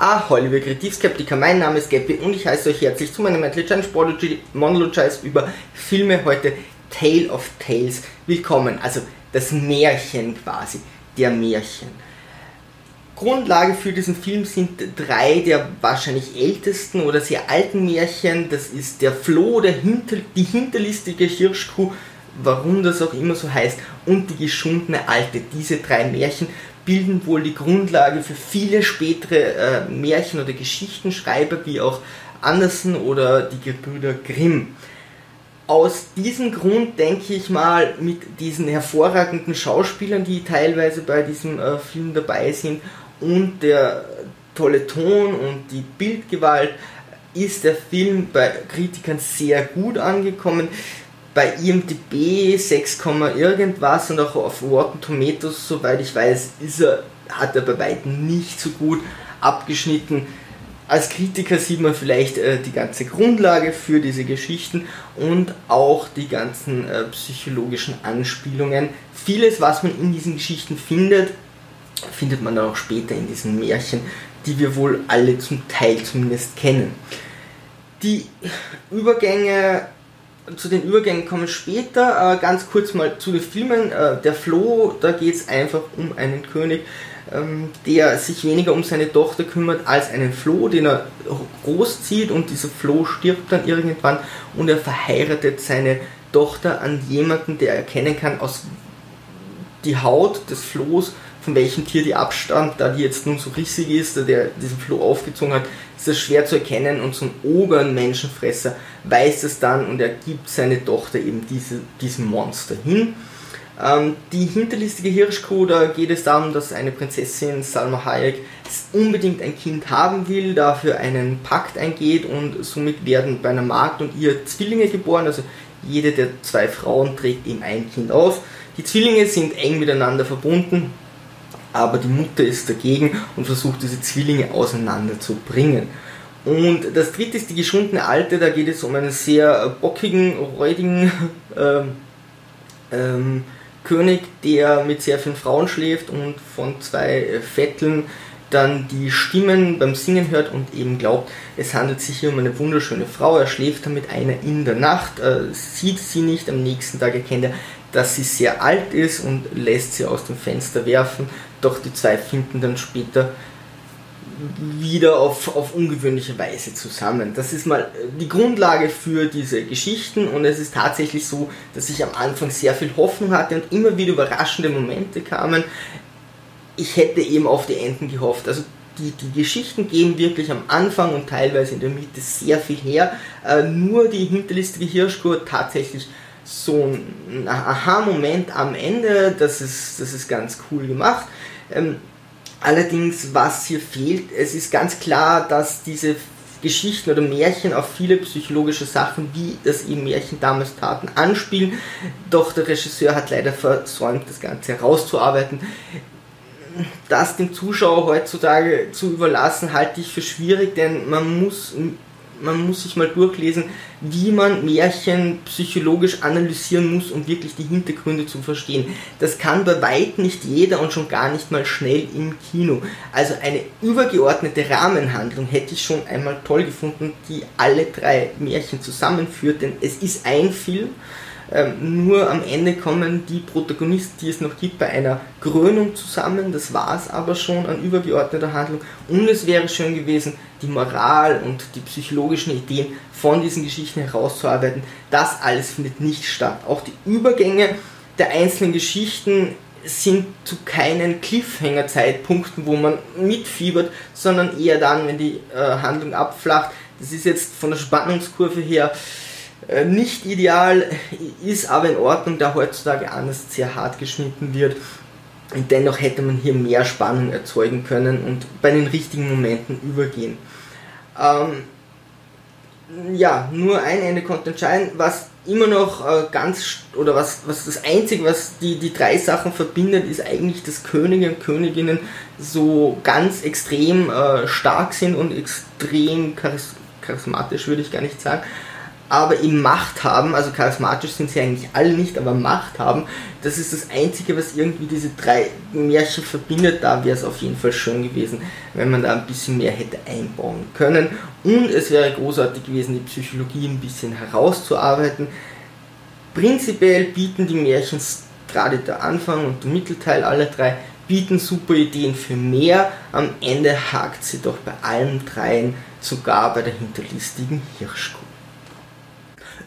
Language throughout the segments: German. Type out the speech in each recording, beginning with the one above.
Ahoi, liebe Kreativskeptiker, mein Name ist Geppi und ich heiße euch herzlich zu meinem Intelligent Sportology Monologize über Filme heute Tale of Tales willkommen. Also das Märchen quasi, der Märchen. Grundlage für diesen Film sind drei der wahrscheinlich ältesten oder sehr alten Märchen. Das ist der Floh, der Hinter, die hinterlistige Hirschkuh, warum das auch immer so heißt, und die geschundene Alte. Diese drei Märchen bilden wohl die Grundlage für viele spätere äh, Märchen- oder Geschichtenschreiber, wie auch Andersen oder die Gebrüder Grimm. Aus diesem Grund denke ich mal, mit diesen hervorragenden Schauspielern, die teilweise bei diesem äh, Film dabei sind, und der tolle Ton und die Bildgewalt, ist der Film bei Kritikern sehr gut angekommen bei IMDb 6, irgendwas und auch auf Rotten Tomatoes, soweit ich weiß, ist er, hat er bei weitem nicht so gut abgeschnitten. Als Kritiker sieht man vielleicht äh, die ganze Grundlage für diese Geschichten und auch die ganzen äh, psychologischen Anspielungen. Vieles, was man in diesen Geschichten findet, findet man dann auch später in diesen Märchen, die wir wohl alle zum Teil zumindest kennen. Die Übergänge zu den Übergängen kommen später. Äh, ganz kurz mal zu den Filmen. Äh, der Floh, da geht es einfach um einen König, ähm, der sich weniger um seine Tochter kümmert als einen Floh, den er großzieht und dieser Floh stirbt dann irgendwann und er verheiratet seine Tochter an jemanden, der erkennen kann aus die Haut des Flohs von welchem Tier die abstammt, da die jetzt nun so rissig ist, der diesen Floh aufgezogen hat, ist das schwer zu erkennen und so ein oberen Menschenfresser weiß es dann und er gibt seine Tochter eben diese, diesem Monster hin. Ähm, die hinterlistige Hirschkuh, da geht es darum, dass eine Prinzessin Salma Hayek unbedingt ein Kind haben will, dafür einen Pakt eingeht und somit werden bei einer Magd und ihr Zwillinge geboren, also jede der zwei Frauen trägt ihm ein Kind aus. Die Zwillinge sind eng miteinander verbunden, aber die Mutter ist dagegen und versucht diese Zwillinge auseinanderzubringen. Und das dritte ist die geschundene Alte, da geht es um einen sehr bockigen, räudigen ähm, ähm, König, der mit sehr vielen Frauen schläft und von zwei Vetteln dann die Stimmen beim Singen hört und eben glaubt, es handelt sich hier um eine wunderschöne Frau. Er schläft damit einer in der Nacht, äh, sieht sie nicht, am nächsten Tag erkennt er, dass sie sehr alt ist und lässt sie aus dem Fenster werfen. Doch die zwei finden dann später wieder auf, auf ungewöhnliche Weise zusammen. Das ist mal die Grundlage für diese Geschichten und es ist tatsächlich so, dass ich am Anfang sehr viel Hoffnung hatte und immer wieder überraschende Momente kamen. Ich hätte eben auf die Enden gehofft. Also die, die Geschichten geben wirklich am Anfang und teilweise in der Mitte sehr viel her. Äh, nur die hinterlistige Hirschkur tatsächlich so ein Aha-Moment am Ende, das ist, das ist ganz cool gemacht. Ähm, allerdings, was hier fehlt, es ist ganz klar, dass diese Geschichten oder Märchen auf viele psychologische Sachen, wie das eben Märchen damals taten, anspielen. Doch der Regisseur hat leider versäumt, das Ganze herauszuarbeiten. Das dem Zuschauer heutzutage zu überlassen, halte ich für schwierig, denn man muss man muss sich mal durchlesen, wie man Märchen psychologisch analysieren muss, um wirklich die Hintergründe zu verstehen. Das kann bei weitem nicht jeder und schon gar nicht mal schnell im Kino. Also eine übergeordnete Rahmenhandlung hätte ich schon einmal toll gefunden, die alle drei Märchen zusammenführt, denn es ist ein Film ähm, nur am Ende kommen die Protagonisten, die es noch gibt, bei einer Krönung zusammen. Das war es aber schon an übergeordneter Handlung. Und es wäre schön gewesen, die Moral und die psychologischen Ideen von diesen Geschichten herauszuarbeiten. Das alles findet nicht statt. Auch die Übergänge der einzelnen Geschichten sind zu keinen Cliffhanger-Zeitpunkten, wo man mitfiebert, sondern eher dann, wenn die äh, Handlung abflacht. Das ist jetzt von der Spannungskurve her nicht ideal, ist aber in Ordnung, da heutzutage anders sehr hart geschnitten wird. Und dennoch hätte man hier mehr Spannung erzeugen können und bei den richtigen Momenten übergehen. Ähm, ja, nur ein Ende konnte entscheiden, was immer noch äh, ganz, oder was, was das Einzige, was die, die drei Sachen verbindet, ist eigentlich, dass Könige und Königinnen so ganz extrem äh, stark sind und extrem charis charismatisch, würde ich gar nicht sagen aber eben Macht haben, also charismatisch sind sie eigentlich alle nicht, aber Macht haben, das ist das Einzige, was irgendwie diese drei Märchen verbindet. Da wäre es auf jeden Fall schön gewesen, wenn man da ein bisschen mehr hätte einbauen können. Und es wäre großartig gewesen, die Psychologie ein bisschen herauszuarbeiten. Prinzipiell bieten die Märchen, gerade der Anfang und der Mittelteil, alle drei, bieten super Ideen für mehr. Am Ende hakt sie doch bei allen dreien, sogar bei der hinterlistigen Hirschkuh.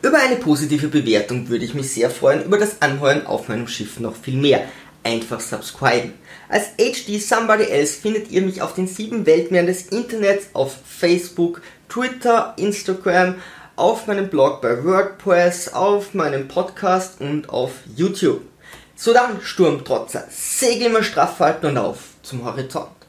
Über eine positive Bewertung würde ich mich sehr freuen, über das Anheuern auf meinem Schiff noch viel mehr. Einfach subscriben. Als HD Somebody Else findet ihr mich auf den sieben Weltmeeren des Internets, auf Facebook, Twitter, Instagram, auf meinem Blog bei WordPress, auf meinem Podcast und auf YouTube. So dann, Sturmtrotzer, Segel immer straff halten und auf zum Horizont.